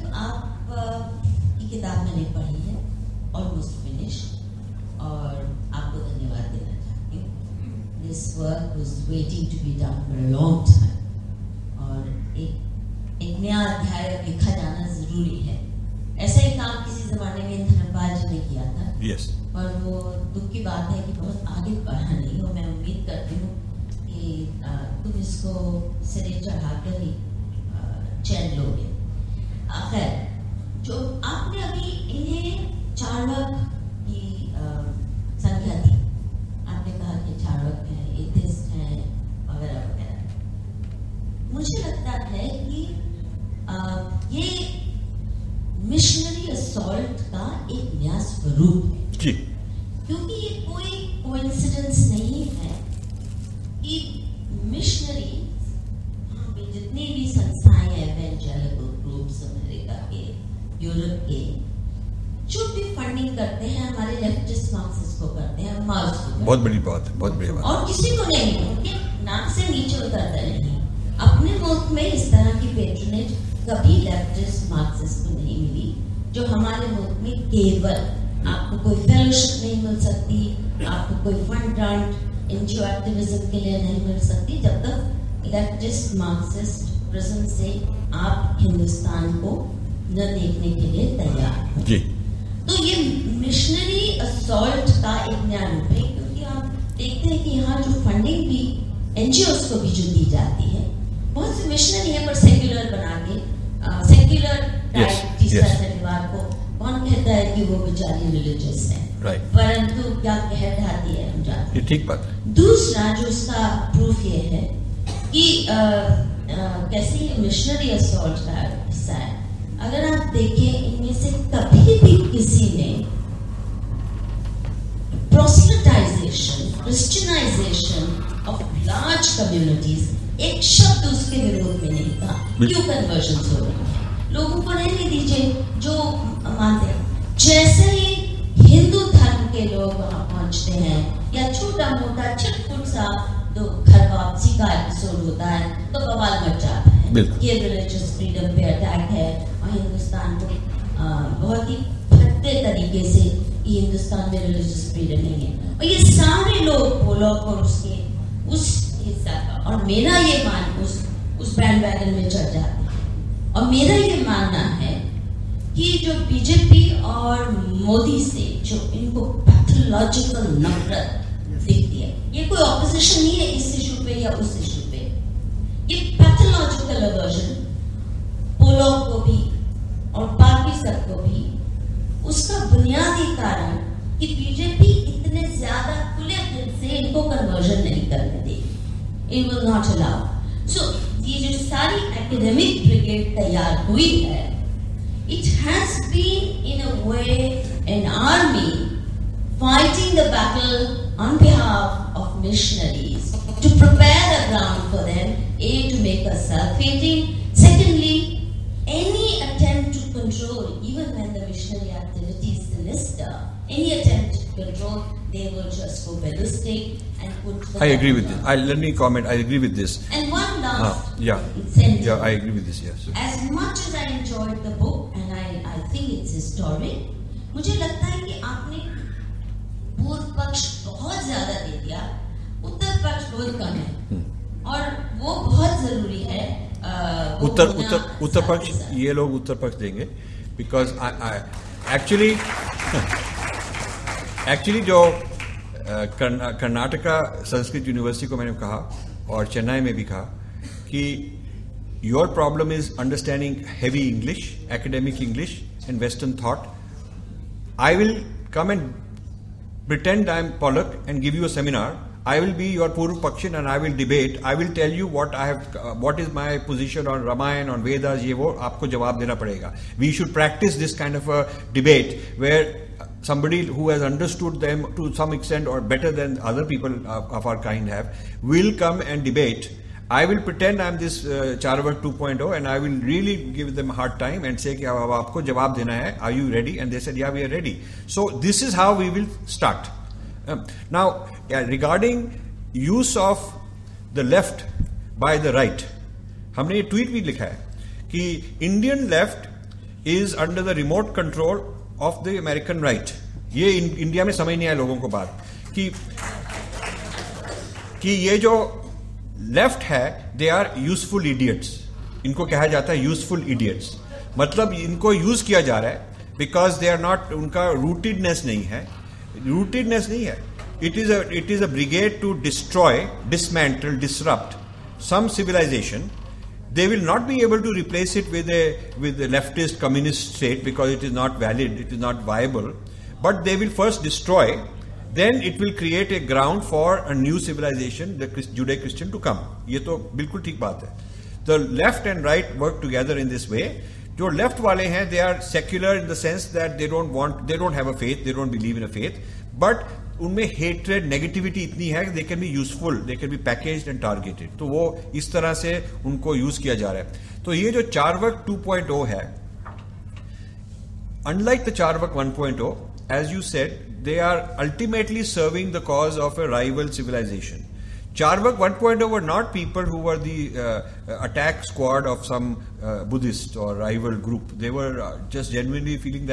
साहिब आप की किताब मैंने पढ़ी है ऑलमोस्ट फिनिश और आपको धन्यवाद देना चाहती हूँ। This work was waiting to be done for long time और एक एक नया अध्याय लिखा जाना ज़रूरी है। ऐसा ही काम किसी जमाने में धर्मपाल जी ने किया था। Yes. और वो दुख की बात है कि बहुत आगे बढ़ा नहीं और मैं उम्मीद करती हूँ कि तुम इसको सिरे चढ़ाकर ही चैन लोगे। खैर जो आपने यूरोप के जो भी फंडिंग करते हैं हमारे लेफ्टिस्ट मार्क्सिस्ट को करते हैं मार्क्स को बहुत बड़ी बात है बहुत बड़ी बात और किसी को नहीं उनके नाक से नीचे उतरता नहीं अपने मुल्क में इस तरह की पेट्रोनेट कभी लेफ्टिस्ट मार्क्सिस्ट को नहीं मिली जो हमारे मुल्क में केवल आपको कोई फेलोशिप नहीं मिल सकती आपको कोई फंड ग्रांट एनजीओ एक्टिविज्म के लिए नहीं मिल सकती जब तक लेफ्टिस्ट मार्क्सिस्ट प्रेजेंट से आप हिंदुस्तान को न देखने के लिए तैयार जी। तो ये मिशनरी असॉल्ट का एक नया रूप है क्योंकि आप देखते हैं कि यहाँ जो फंडिंग भी एनजीओ को भी जो दी जाती है बहुत से मिशनरी है पर सेक्युलर बना के सेक्युलर शनिवार को कौन कहता है कि वो बेचारी रिलीजियस है। Right. परंतु क्या कह ढाती है हम जानते ठीक बात दूसरा जो इसका प्रूफ ये है कि आ, आ, कैसे मिशनरी असॉल्ट का हिस्सा है। अगर आप देखें इनमें से कभी भी किसी ने proselytization Christianization of large communities एक शब्द उसके विरोध में नहीं था। क्यों कन्वर्जन हो रही है? लोगों को रहने दीजिए जो मानते हैं। जैसे ही हिंदू धर्म के लोग वहाँ पहुँचते हैं या छोटा मोटा छिटपुट सा तो घर वापसी का एपिसोड होता है तो बवाल मच जाता है। ये रिलीजियस फ्रीडम पे अटैक है। और हिंदुस्तान को बहुत ही भद्दे तरीके से ये हिंदुस्तान में रिलीजियस फ्रीडम नहीं है। और ये सारे लोग पोलॉक और उसके उस हिस्सा का और मेरा ये मान उस उस बैंड वैगन में चढ़ जाते हैं। और मेरा ये मानना है कि जो बीजेपी और मोदी से जो इनको पैथोलॉजिकल नफरत दिखती है ये कोई ऑपोजिशन नहीं है इस इशू पे या उस इशू पे। ये पैथोलॉजिकल अवर्जन पोलो को भी और बाकी सबको भी, उसका बुनियादी कारण कि बीजेपी इतने ज़्यादा खुले दिल से इनको कन्वर्जन नहीं करने देगी in will not allow so ये जो सारी एकेडमिक ब्रिगेड तैयार हुई है it has been in a way an army fighting the battle on behalf of missionaries to prepare a ground for them a to make a self fighting secondly any attempt to control, even when the missionary activity is sinister, any attempt to control, they will just go ballistic and put. I agree with this. I let me comment. I agree with this. And one last. Uh, yeah. Sentence. Yeah, I agree with this. Yes. As much as I enjoyed the book, and I, I think it's historic, मुझे लगता है कि आपने पूर्व पक्ष बहुत ज़्यादा दे दिया उत्तर पक्ष बहुत कम है और वो बहुत ज़रूरी है उत्तर उत्तर उत्तर पक्ष ये लोग उत्तर पक्ष देंगे बिकॉज़ एक्चुअली एक्चुअली जो कर्नाटका संस्कृत यूनिवर्सिटी को मैंने कहा और चेन्नई में भी कहा कि your problem is understanding heavy English academic English and western thought I will come and pretend I'm Pollock and give you a seminar. I will be your Purv Pakshin and I will debate. I will tell you what I have, uh, what is my position on Ramayana, on Vedas, ये वो आपको जवाब देना पड़ेगा. We should practice this kind of a debate where somebody who has understood them to some extent or better than other people of, of our kind have will come and debate. I will pretend I'm this uh, Charvak 2.0 and I will really give them a hard time and say कि अब आपको जवाब देना है are you ready and they said yeah we are ready so this is how we will start um, now yeah, regarding use of the left by the right हमने ये tweet भी लिखा है कि Indian left is under the remote control of the American right ये India में समझ नहीं आया लोगों को बात कि कि ये जो लेफ़्ट है दे आर यूजफुल इडियट्स इनको कहा जाता है यूजफुल इडियट्स मतलब इनको यूज़ किया जा रहा है बिकॉज़ दे आर नॉट उनका रूटेडनेस नहीं है। रूटेडनेस नहीं है। it is it is a brigade to destroy dismantle disrupt some civilization they will not be able to replace it with a with a leftist communist state because it is not valid it is not viable but they will first destroy then it will create a ground for a new civilization the judeo christian to come ye to bilkul theek baat hai the left and right work together in this way जो left वाले हैं they are secular in the sense that they don't want they don't have a faith they don't believe in a faith but उनमें hatred negativity इतनी है they can be useful they can be package and targeted तो वो इस तरह से उनको use किया जा रहा है। तो ये जो चारवक 2.0 है unlike the Charvak 1.0 as you said they are ultimately serving the cause of a rival civilisation Charvak 1.0 were not people who were the uh, attack squad of some uh, Buddhist or rival group. They were uh, just genuinely feeling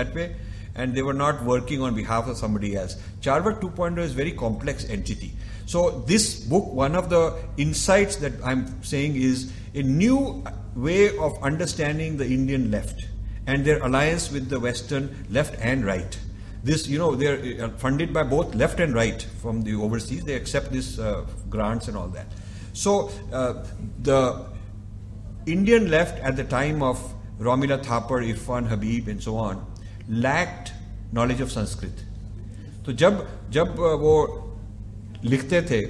and they were not working on behalf of somebody else. Charvak 2.0 is a very complex entity. So this book, one of the insights that I'm saying is a new way of understanding the Indian left and their alliance with the Western left and right this, you know, they're uh, funded by both left and right from the overseas. They accept these uh, grants and all that. So uh, the Indian left at the time of Romila Thapar, Irfan Habib, and so on, lacked knowledge of Sanskrit तो जब जब वो लिखते थे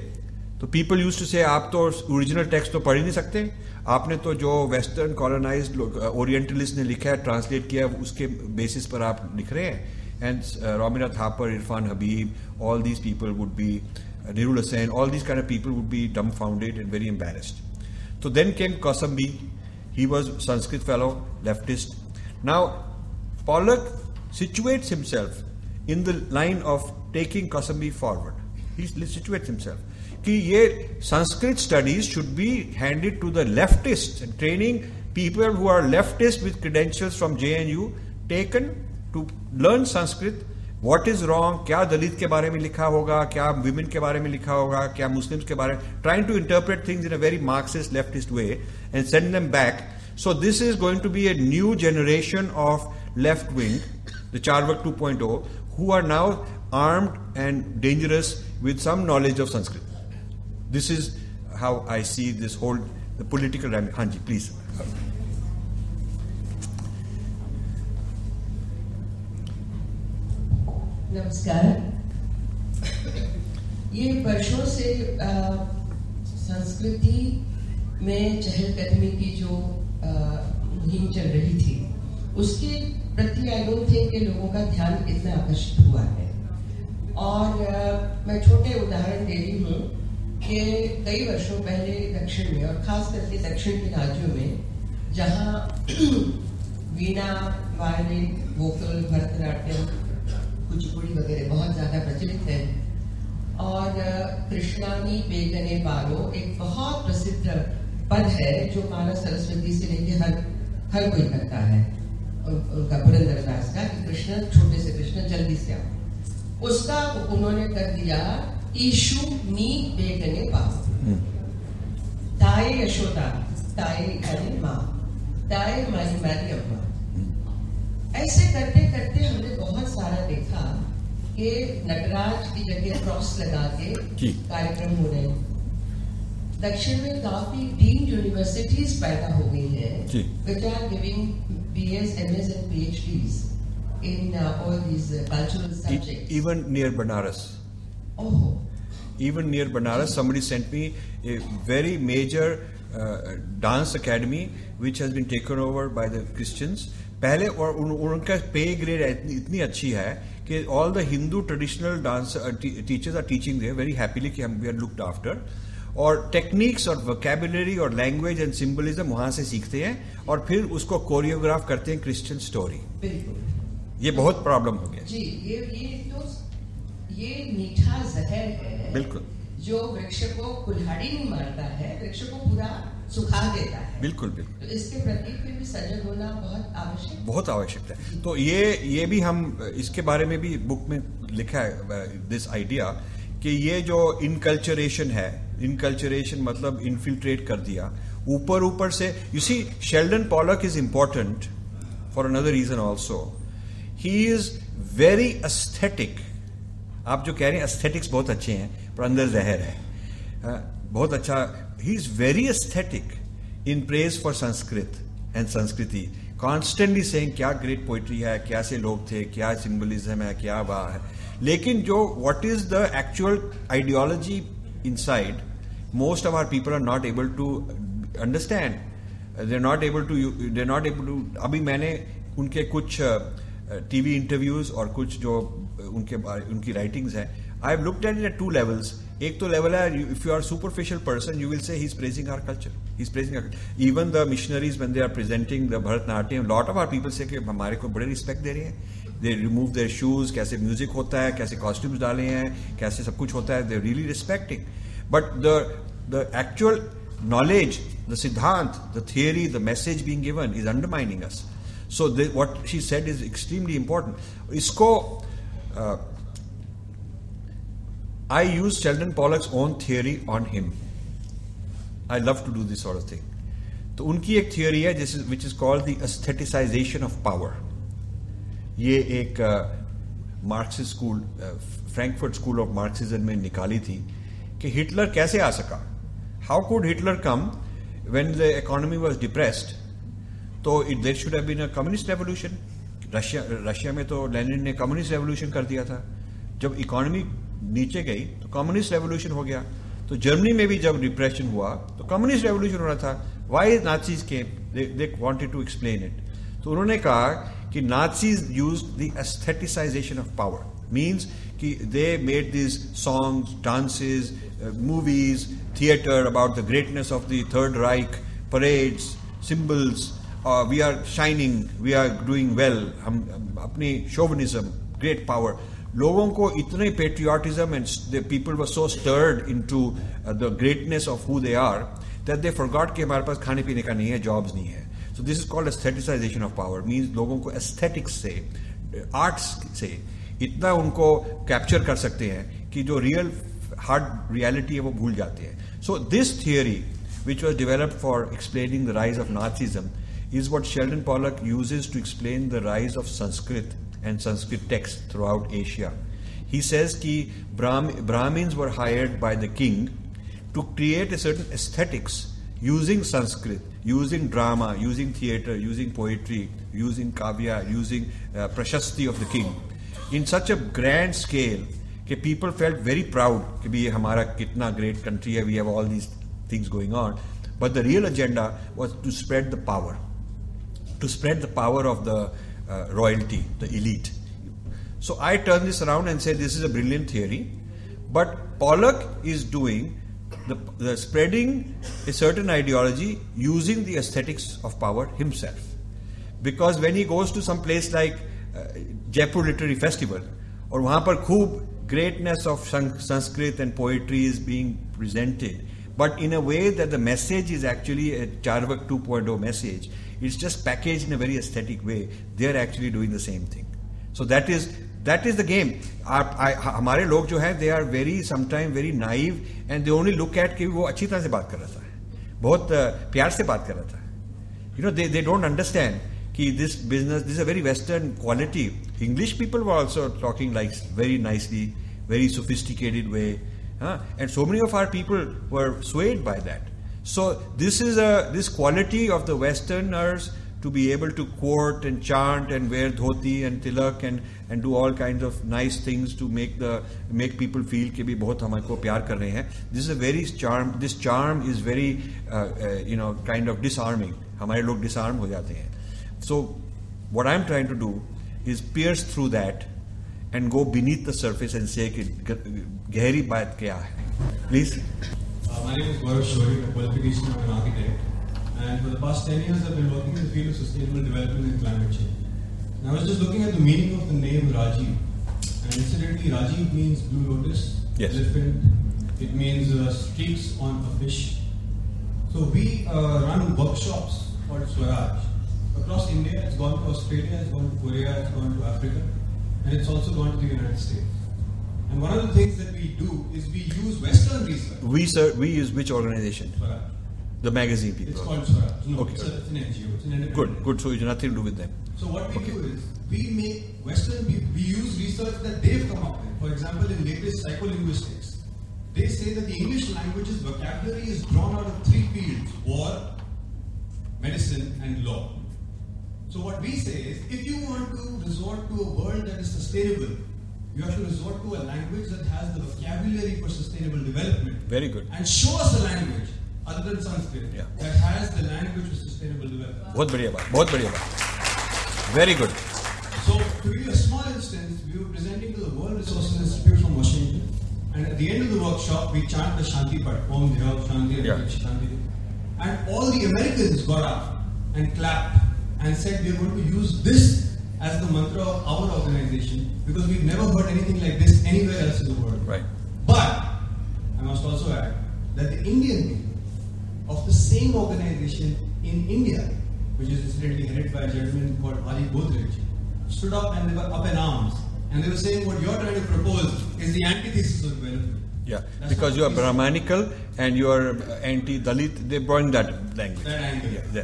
तो people use to say आप तो original text तो पढ़ ही नहीं सकते। आपने तो जो वेस्टर्न कॉलोनाइज ओरिएंटलिस्ट ने लिखा है ट्रांसलेट किया है, उसके बेसिस पर आप लिख रहे हैं। And Romila Thapar Irfan Habib all these people would be Nurul Hasan all these kind people would be dumbfounded and very embarrassed तो then came Kosambi he was Sanskrit fellow leftist now Pollock situates himself in the line of taking Kausambi forward. He situates himself. कि ये Sanskrit studies should be handed to the leftists and training people who are leftist with credentials from JNU taken to learn Sanskrit what is wrong क्या दलित के बारे में लिखा होगा क्या women के बारे में लिखा होगा क्या मुस्लिम्स के बारे में trying to interpret things in a very Marxist leftist way and send them back so this is going to be a new generation of left wing The Charvak 2.0 who are now armed and dangerous with some knowledge of Sanskrit. This is how I see this whole the political. Hanji, please. नमस्कार ये वर्षों से संस्कृति में चहलकदमी की जो मुहिम चल रही थी उसके प्रति आई डोंट थिंक के लोगों का ध्यान इतना आकर्षित हुआ है। और आ, मैं छोटे उदाहरण दे रही हूँ कि कई वर्षों पहले दक्षिण में और खास करके दक्षिण के राज्यों में जहाँ वीणा वायलिन वोकल भरतनाट्यम कुचिपुड़ी वगैरह बहुत ज़्यादा प्रचलित है। और कृष्णानी बेगने पारो एक बहुत प्रसिद्ध पद है जो माला सरस्वती से लेकर हर हर कोई करता है। उनका पुरंदर दास का कि कृष्ण छोटे से कृष्ण जल्दी से आओ। उसका उन्होंने कर दिया ईशु नी बेगने हम्म। ताए यशोदा ताए यानी माँ ताए मारी मारी अम्मा। ऐसे करते करते हमने बहुत सारा देखा कि नटराज की जगह क्रॉस लगा के कार्यक्रम हो रहे हैं। दक्षिण में काफ़ी डीम यूनिवर्सिटीज पैदा हो गई हैं। Which are giving BS MS and PhDs in uh, all these uh, cultural subjects. E- Even near Banaras. Oh. Even near Banaras, somebody sent me a very major uh, dance academy which has been taken over by the Christians पहले और उन, उनका पे grade इतनी अच्छी है कि all the Hindu traditional dance teachers are teaching their very happily कि हम वी आर लुक्ड आफ्टर और टेक्निक्स और वोकेबुलरी और लैंग्वेज एंड सिंबलिज्म वहाँ से सीखते हैं और फिर उसको कोरियोग्राफ करते हैं क्रिश्चियन स्टोरी ये बहुत प्रॉब्लम हो गया। जी ये ये तो ये मीठा जहर है। बिल्कुल। जो वृक्ष को कुल्हाड़ी नहीं मारता है वृक्ष को पूरा सुखा देता है। बिल्कुल बिल्कुल। तो इसके प्रति फिर भी सजग होना बहुत आवश्यक। बहुत आवश्यक है। तो ये ये भी हम इसके बारे में भी बुक में लिखा है दिस आइडिया कि ये जो इनकल्चरेशन है इनकल्चरेशन मतलब इनफिल्ट्रेट कर दिया। ऊपर ऊपर से you see Sheldon Pollock is important for another reason also he is very aesthetic आप जो कह रहे हैं अस्थेटिक्स बहुत अच्छे हैं, पर अंदर जहर है। बहुत अच्छा। He is very aesthetic in praise for Sanskrit and sanskriti. Constantly saying क्या ग्रेट पोइट्री है कैसे लोग थे, क्या सिंबलिज्म है, क्या वाह है। लेकिन जो what is the actual ideology inside most of our people are not able to understand they not able to they not able to अभी मैंने उनके कुछ टीवी uh, इंटरव्यूज़ और कुछ जो उनके उनकी राइटिंग्स हैं I have looked at at two levels एक तो लेवल है if you are superficial person you will say he is praising our culture he is praising even the missionaries when they are presenting the Bharatanatyam lot of our people say हमारे को बड़े respect दे रहे हैं। They remove their shoes कैसे music होता है, कैसे कॉस्ट्यूम्स डाले हैं, कैसे सब कुछ होता है they really respecting but the the actual knowledge the siddhant the theory the message being given is undermining us so what she said is extremely important इसको I use Sheldon Pollock's own theory on him I love to do this thing तो उनकी एक theory है which is called the aestheticization of power ये एक Marxist school Frankfurt school of Marxism में निकाली थी कि हिटलर कैसे आ सका। How could Hitler come when the economy was depressed तो it there should been a communist revolution Russia Russia में तो लेनिन ने कम्युनिस्ट रेवोल्यूशन कर दिया था। जब इकोनॉमी नीचे गई तो कम्युनिस्ट रेवोल्यूशन हो गया। तो जर्मनी में भी जब डिप्रेशन हुआ तो कम्युनिस्ट रेवोल्यूशन हो रहा था। वाई नाचीज के they wanted to explain it तो उन्होंने कहा कि Nazis use the aestheticization of power means कि they made this songs dances movies theatre about the greatness of the Third Reich parades symbols we are shining we are doing well हम अपनी शोवनिज्म great power लोगों को इतने patriotism and people were so stirred into the greatness of who they are that they forgot कि हमारे पास खाने पीने का नहीं है जॉब्स नहीं है So this is called aestheticization of power means लोगों को एस्थेटिक्स से आर्ट्स से इतना उनको कैप्चर कर सकते हैं कि जो रियल हार्ड रियलिटी है वो भूल जाते हैं so this theory which was developed for explaining the rise of Nazism, is what Sheldon Pollock uses to explain the rise of Sanskrit and Sanskrit texts throughout Asia. He says that Brahm, Brahmins were hired by the king to create a certain aesthetics using Sanskrit, using drama, using theatre, using poetry, using kavya, using uh, prashasti of the king, in such a grand scale that people felt very proud that we have a great country, we have all these things going on. But the real agenda was to spread the power, to spread the power of the uh, royalty, the elite. So I turn this around and say this is a brilliant theory, but Pollock is doing the, the spreading a certain ideology using the aesthetics of power himself. Because when he goes to some place like uh, Jaipur Literary Festival, or वहाँ पर खूब greatness of Sanskrit and poetry is being presented, but in a way that the message is actually a Charvak 2.0 message, it's just packaged in a very aesthetic way. They're actually doing the same thing. So that is that is the game. हमारे लोग जो है they are very sometime very naive and they only look at कि वो अच्छी तरह से बात कर रहा था बहुत प्यार से बात कर रहा था you know they they don't understand कि this business this a very western quality English people were also talking like very nicely very sophisticated way and so many of our people were swayed by that so this is a this quality of the Westerners to be able to quote and chant and wear dhoti and tilak and and do all kinds of nice things to make the make people feel कि भी बहुत हमको प्यार कर रहे हैं this is a very charm this charm is very uh, uh, you know kind of disarming हमारे लोग disarm हो जाते हैं so what I'm trying to do is pierce through that and go beneath the surface and say कि गहरी बात क्या है please my name is Gaurav Shori, a qualification of an architect. and for the past 10 years, I've been working in the field of sustainable development and climate change. And I was just looking at the meaning of the name Rajiv. And incidentally, Rajiv means blue lotus, yes. elephant. It means uh, streaks on a fish. So we uh, run workshops called Swaraj across India. It's gone to Australia, it's gone to Korea, it's gone to Africa, and it's also gone to the United States. And one of the things that we do is we use Western research. We sir, we use which organization? Swaraj. The magazine people. It's called Swaraj. No, Okay. it's, a, it's an NGO. It's an. Good, good. So it's nothing to do with them. So what we Okay. do is we make Western people we use research that they've come up with. For example, in latest psycholinguistics, they say that the English language's vocabulary is drawn out of three fields: war, medicine, and law. So what we say is, if you want to resort to a world that is sustainable, you have to resort to a language that has the vocabulary for sustainable development. Very good. And show us a language other than Sanskrit Yeah. that has the language for sustainable development. बहुत बढ़िया बात बहुत बढ़िया बात very good So, to give you a small instance, we were presenting to the World Resources Institute from Washington, and at the end of the workshop, we chant the Shanti Pat, Om Dhyav Shanti, Yeah. Shanti. And all the Americans got up and clapped and said, We are going to use this as the mantra of our organization because we've never heard anything like this anywhere else in the world. Right. But, I must also add that the Indian people of the same organization in India, which is incidentally headed by a gentleman called Ali Godrej, stood up and they were up in arms. And they were saying what you're trying to propose is the antithesis of development. Yeah, That's because you are. Brahmanical and you are anti-Dalit, they brought that language. That angle. Yeah, yeah.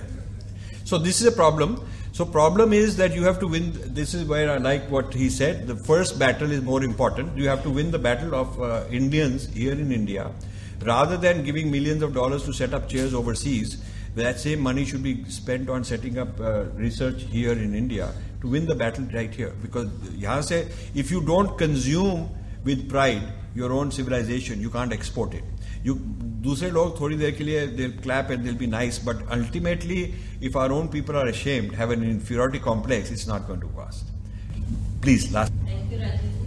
So this is a problem. So problem is that you have to win. This is where I like what he said. The first battle is more important. You have to win the battle of uh, Indians here in India, rather than giving millions of dollars to set up chairs overseas. That same money should be spent on setting up uh, research here in India to win the battle right here. Because यहाँ से if you don't consume with pride your own civilization, you can't export it. You दूसरे लोग थोड़ी देर के लिए they'll clap and they'll be nice, but ultimately, if our own people are ashamed, have an inferiority complex, it's not going to last. Please, last. Thank you, Rajesh,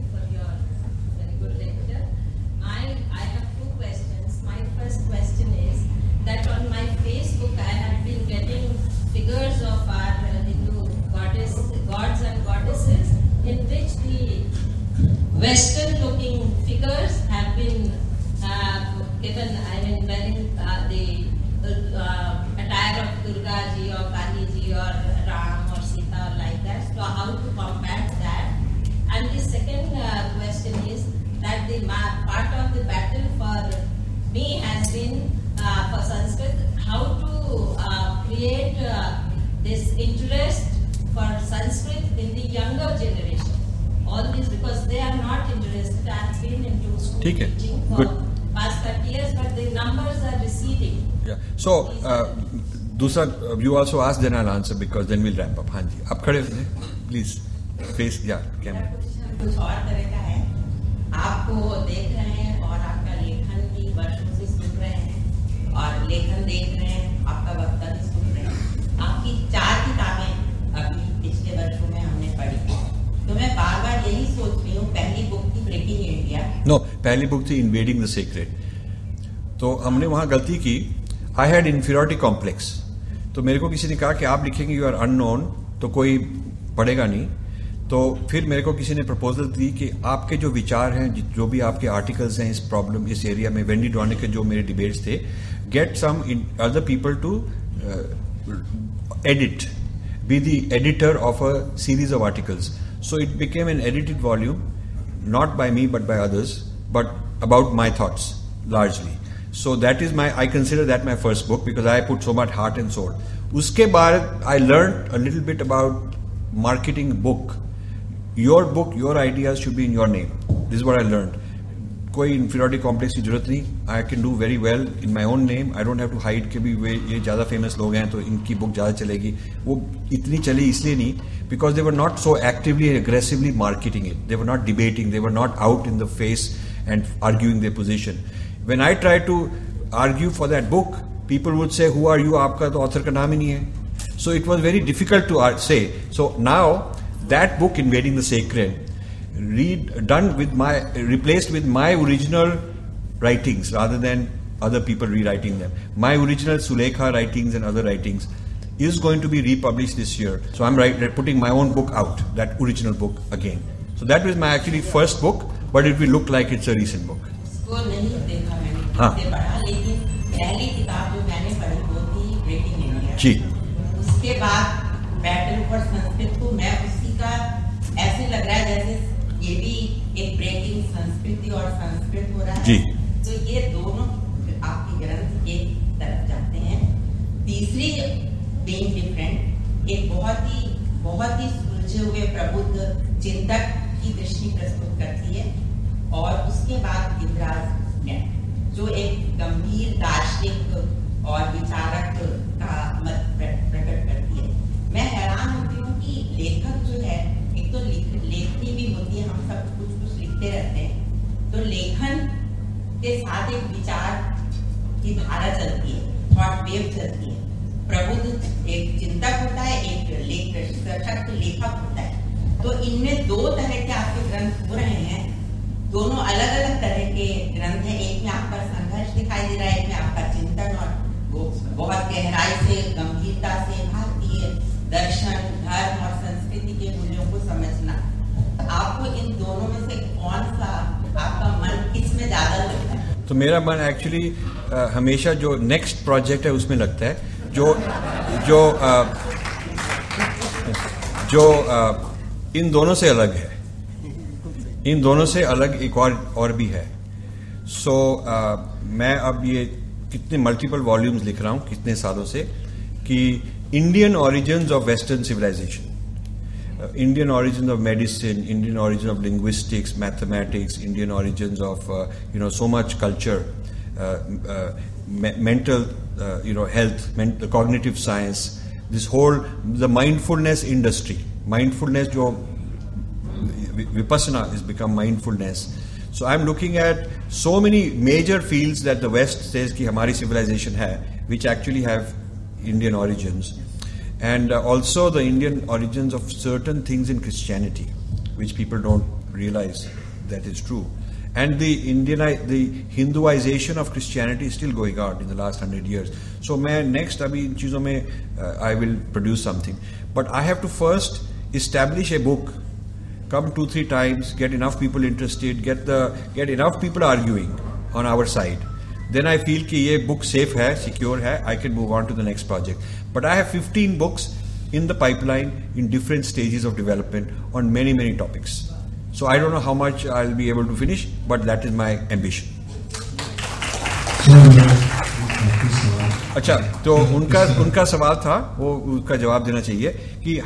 that on my Facebook, I have been getting figures of our uh, Hindu goddess, gods and goddesses in which the Western-looking figures have been uh, given, I mean, wearing receding. Yeah. So, uh, दूसरा, uh, you also ask, then I'll answer because then we'll wrap up. हाँ जी, आप खड़े हो जाइए, please. Face, yeah, मेरा कुछ और तरह का है आपको देख रहे हैं और आपका लेखन भी वर्षों से सुन रहे हैं और लेखन देख रहे हैं आपका वक्ता भी सुन रहे हैं आपकी चार किताबें अभी पिछले वर्षों में हमने पढ़ी तो मैं बार बार यही सोच रही हूँ पहली बुक थी ब्रेकिंग इंडिया नो पहली बुक थी इन्वेडिंग द सीक्रेट तो हमने वहाँ गलती की। आई हैड इंफीरियोरिटी कॉम्प्लेक्स तो मेरे को किसी ने कहा कि आप लिखेंगे यू आर अननोन तो कोई पढ़ेगा नहीं। तो फिर मेरे को किसी ने प्रपोजल दी कि आपके जो विचार हैं जो भी आपके आर्टिकल्स हैं इस प्रॉब्लम इस एरिया में वेंडी डॉनिक के जो मेरे डिबेट्स थे get some other people to edit be the editor of a series of articles. So it became an edited volume, not by me but by others, but about my thoughts largely. So that is my, I consider that my first book because I put so much heart and soul. Uske baad, I learned a little bit about marketing a book. Your book, your ideas should be in your name. This is what I learned. कोई inferiority complex की जरूरत नहीं I can do very well in my own name I don't have to hide के भी वे ये ज़्यादा famous लोग हैं तो इनकी बुक ज़्यादा चलेगी वो इतनी चली इसलिए नहीं because they were not so actively and aggressively marketing it. They were not debating, they were not out in the face and arguing their position. When I tried to argue for that book, people would say, Who are you? Aapka the author ka naam hi nahi hai. So it was very difficult to say. So now that book, Invading the Sacred, read, done with my, replaced with my original writings rather than other people rewriting them. My original Sulekha writings and other writings is going to be republished this year so i'm right, putting my own book out that original book again so that was my actually first book but it will look like it's a recent book इसको नहीं देखा मैंने हाँ। इसे पढ़ा लेकिन पहली किताब जो मैंने पढ़ी जी उसके बाद बैटल फॉर संस्कृत को मैं उसी का ऐसे लग रहा है जैसे ये भी एक ब्रेकिंग संस्कृति और संस्कृत हो रहा है जी। तो ये दोनों आपके ग्रंथ एक तरफ जाते हैं तीसरी बीइंग डिफरेंट एक बहुत ही बहुत ही सुलझे हुए प्रबुद्ध चिंतक की दृष्टि प्रस्तुत करती है। और उसके बाद गिरिराज ने जो एक गंभीर दार्शनिक और विचारक का मत प्रकट करती है। मैं हैरान होती हूँ कि लेखक जो है एक तो लिख, लेखनी भी होती है हम सब कुछ कुछ लिखते रहते हैं। तो लेखन के साथ एक विचार की धारा चलती है थॉट वेव चलती है। प्रबुद्ध एक चिंतक होता है, एक लेख लेखक होता है। तो इनमें दो तरह के आपके ग्रंथ हो रहे हैं। दोनों अलग अलग तरह के ग्रंथ हैं। एक में आपका संघर्ष दिखाई दे रहा है, एक में आपका चिंतन और बहुत गहराई से, गंभीरता से, भारतीय दर्शन, धर्म और संस्कृति के मूल्यों को समझना। आपको इन दोनों में से कौन सा आपका मन किसमें ज़्यादा लगता है? तो मेरा मन एक्चुअली हमेशा जो नेक्स्ट प्रोजेक्ट है, उसमें लगता है। yo, जो आ, जो आ, इन दोनों से अलग है। इन दोनों से अलग एक और और भी है। सो so, मैं अब ये कितने मल्टीपल वॉल्यूम्स लिख रहा हूँ कितने सालों से कि Indian origin of western civilisation Indian origin of medicine Indian origin of linguistics mathematics Indian origin of you know so much culture mental uh, you know, health, the cognitive science, this whole, the mindfulness industry. Mindfulness, jo vipassana has become mindfulness. So I'm looking at so many major fields that the West says ki hamari civilization hai, which actually have Indian origins. And uh, also the Indian origins of certain things in Christianity, which people don't realize that is true And the Indian, the Hinduization of Christianity is still going on in the last hundred years. So मैं next अभी इन चीज़ों में uh, I will produce something, but I have to first establish a book come two three times get enough people interested get the get enough people arguing on our side then i feel कि ये book safe है secure है i can move on to the next project but i have 15 books in the pipeline in different stages of development on many many topics so i don't know how much i'll be able to finish but that is my ambition अच्छा तो उनका उनका सवाल था वो उसका जवाब देना चाहिए कि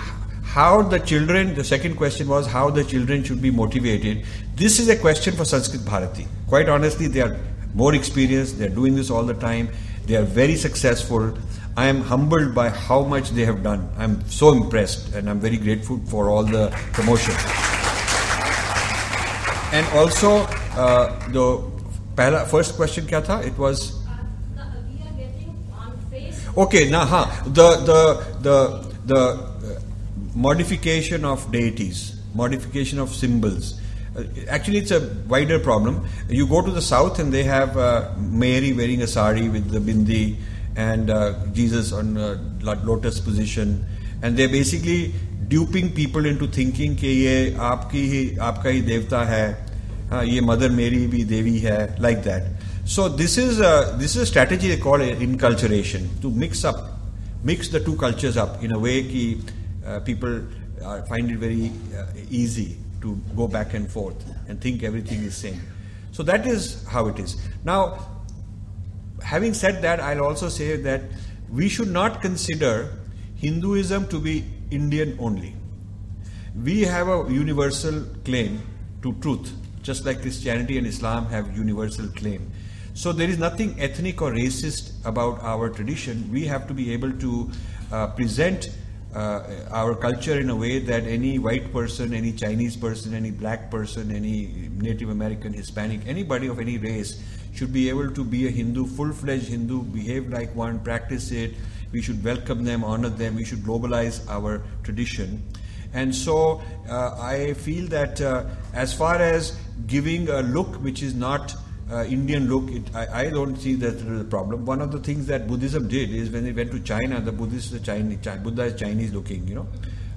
how the children the second question was how the children should be motivated this is a question for Sanskrit Bharati quite honestly they are more experience they are doing this all the time they are very successful I am humbled by how much they have done. I'm so impressed and I'm very grateful for all the promotion. and also uh, the first question kya tha? It was okay now huh, the the the the uh, modification of deities modification of symbols. Uh, actually it's a wider problem. You go to the south and they have uh, mary wearing a sari with the bindi and uh, jesus on uh, a lotus position. And they basically duping people into thinking कि ये आपकी ही आपका ही देवता है हाँ ये मदर मेरी भी देवी है like that. So this is a, this is a strategy they call it inculturation to mix up, mix the two cultures up in a way कि uh, people uh, find it very uh, easy to go back and forth and think everything is same. So that is how it is. Now, having said that, I'll also say that we should not consider Hinduism to be Indian only. We have a universal claim to truth, just like Christianity and Islam have universal claim. So there is nothing ethnic or racist about our tradition. We have to be able to uh, present uh, our culture in a way that any white person, any Chinese person, any black person, any Native American, Hispanic, anybody of any race should be able to be a Hindu, full-fledged Hindu, behave like one, practice it. We should welcome them, honor them. We should globalize our tradition. And so uh, I feel that uh, as far as giving a look which is not uh, Indian look, it, I, I don't see that there is a problem. One of the things that Buddhism did is when they went to China, the Buddhists, the Chinese, Chi- Buddha is Chinese looking, you know.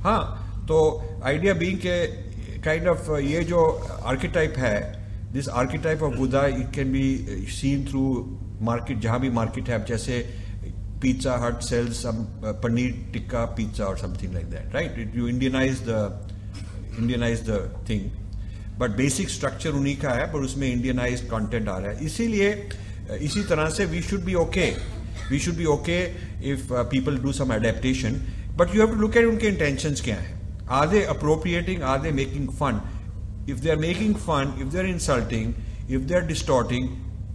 हाँ तो idea being के of uh, ये जो archetype है, archetype of Buddha, it can be uh, seen through market, जहाँ भी market है, जैसे Pizza Hut sells some uh, paneer tikka pizza or something like that, right? It, you Indianize the Indianize the thing, but basic structure उन्हीं का है पर उसमें Indianized content आ रहा है इसीलिए uh, इसी तरह से we should be okay we should be okay if uh, people do some adaptation but you have to look at उनके intentions क्या हैं are they appropriating are they making fun if they are making fun if they are insulting if they are distorting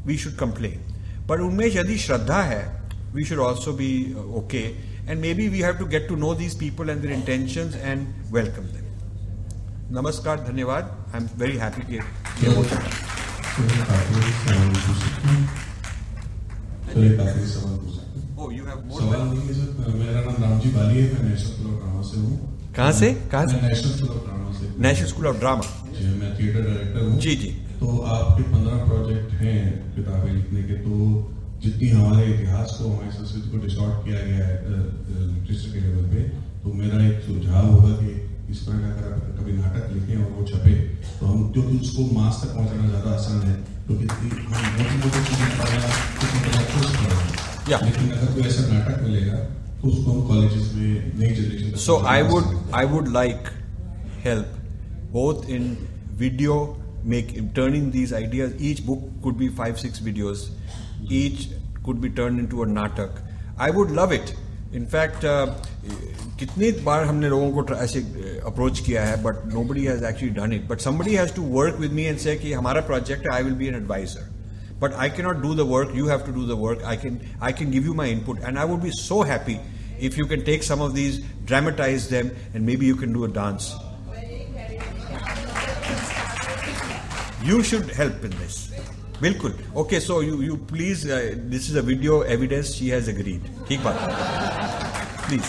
we should complain but उनमें यदि श्रद्धा है we should also be uh, okay. And maybe we have to get to know these people and their intentions and welcome them. Sir एक आखिरी सवाल पूछ सकते हैं? Oh, you have more सवाल नहीं है सर मेरा नाम रामजी बाली है मैं नेशनल स्कूल ऑफ़ ड्रामा से हूँ कहाँ से? कहाँ से? नेशनल स्कूल ऑफ़ ड्रामा से। नेशनल स्कूल ऑफ़ ड्रामा जी मैं थिएटर डायरेक्टर हूँ। जी जी। तो आपके पंद्रह प्रोजेक्ट हैं किताबें लिखने के। तो जितनी हमारे इतिहास को हमारी संस्कृति को डिस्टॉर्ट किया गया है लिटरेचर के लेवल पे तो मेरा एक सुझाव होगा कि इस तरह का अगर आप कभी नाटक लिखें और वो छपे तो हम क्योंकि उसको मास तक पहुंचाना ज़्यादा आसान है क्योंकि हम मोटी मोटी चीज़ें पढ़ना कुछ इंटेलेक्चुअल से पढ़ रहे Yeah. हैं लेकिन अगर कोई ऐसा नाटक मिलेगा तो उसको हम कॉलेजेस में नई generation So I would I would like help both in video make turning these ideas. Each book could be five six videos. Each could be turned into a natak. I would love it. In fact, uh, कितनी बार हमने लोगों को ऐसे approach किया है but nobody has actually done it but somebody has to work with me and say कि हमारा project है I will be an adviser but I cannot do the work. You have to do the work. I can I can give you my input, and I would be so happy if you can take some of these, dramatize them, and maybe you can do a dance. You should help in this. बिल्कुल। Okay so you you please this is a video evidence she has agreed ठीक बात। Please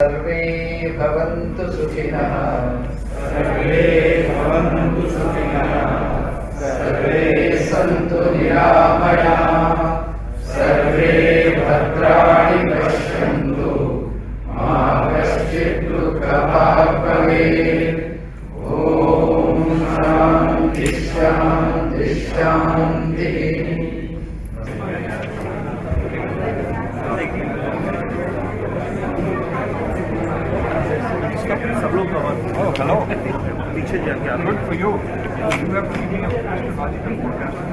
सर्वे भवन्तु सुखिनः। सर्वे सन्तु निरामयाः। पीछे जाके good for you. You have to be a astrological forecaster.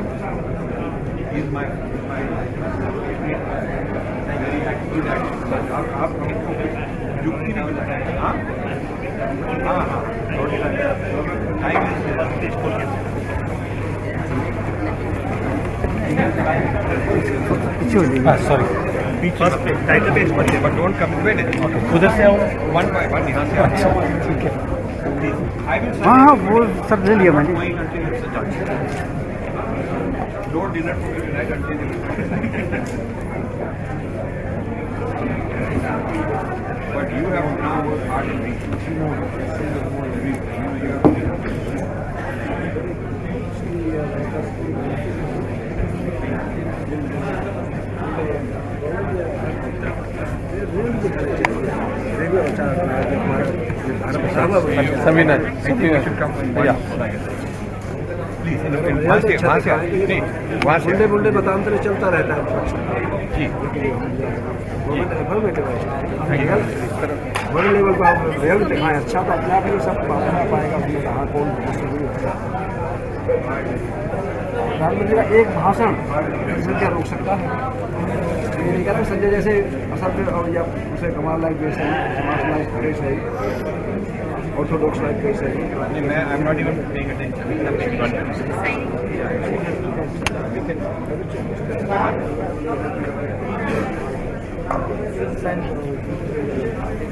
He is my my very active active. आप आप हमको युक्ति नहीं बताए हाँ हाँ हाँ थोड़ी टाइम इज़ खोल के सॉरी फ़र्स्ट टाइटल पेज पढ़िए बट डोंट कम वेट उधर से आओ वन बाय वन यहाँ से अच्छा ठीक है हाँ हाँ वो सब ले लिया मैंने But you have now Samina भैया वहाँ से वहाँ से नहीं वहाँ से बुल्डे बुल्डे चलता रहता है बड़े लेवल पर आप रियल दिखाएँ अच्छा तो अपने आप ही सब बात पाएगा उसमें कहाँ कौन प्रधानमंत्री का एक भाषण संख्या रोक सकता है। ये नहीं कहता संजय जैसे और या उसे कमाल लाइक देश है समाज लाइक देश है। also looks like this. I mean, I'm not even paying attention.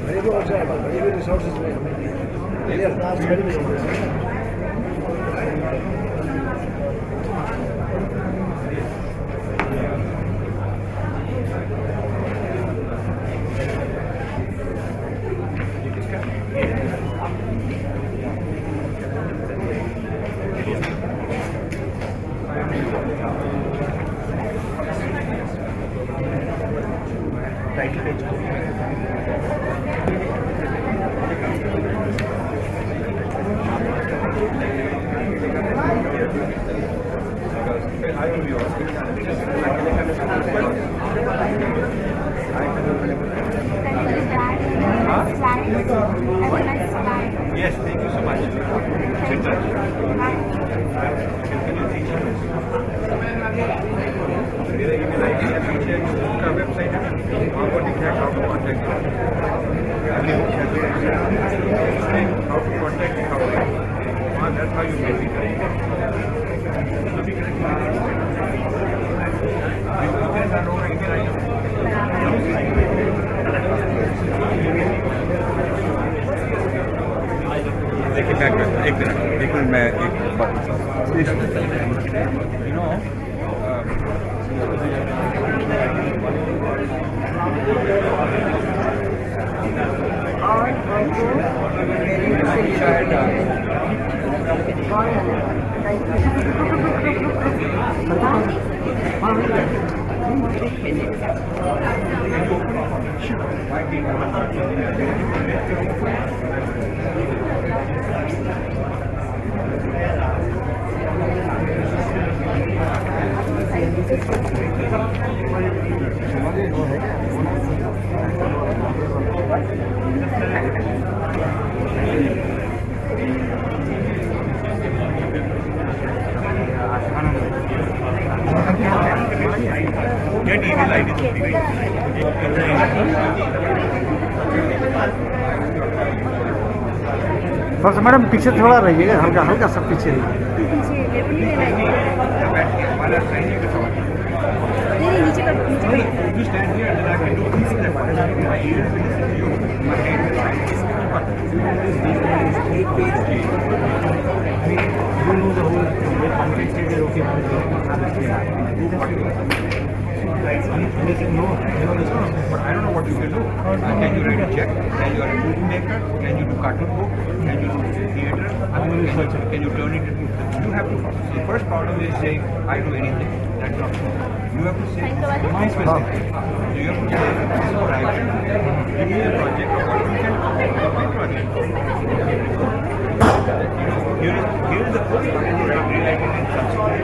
Very good, sir. Very good resources. Very good. Thank you. trời trời Thank you. Get email ID to me. बस madam पीछे थोड़ा रहिएगा हल्का हल्का सब पीछे रहिए You stand and then I can do things that my ears will listen to you. My hand will lie. You know the whole complete stage is okay. Anything no, you but I don't know what you can do. Uh, can you write a check? Can you are a movie maker? Can you do cartoon book? Can you do theater? I'm a researcher. Can you turn it into? You have to. The first it is saying I do anything. That's not true. You have to say my specific. So you have to say this is what I can do. Give me a project of what you can do. My project. You know, here is here is the first. You write rewrite it in such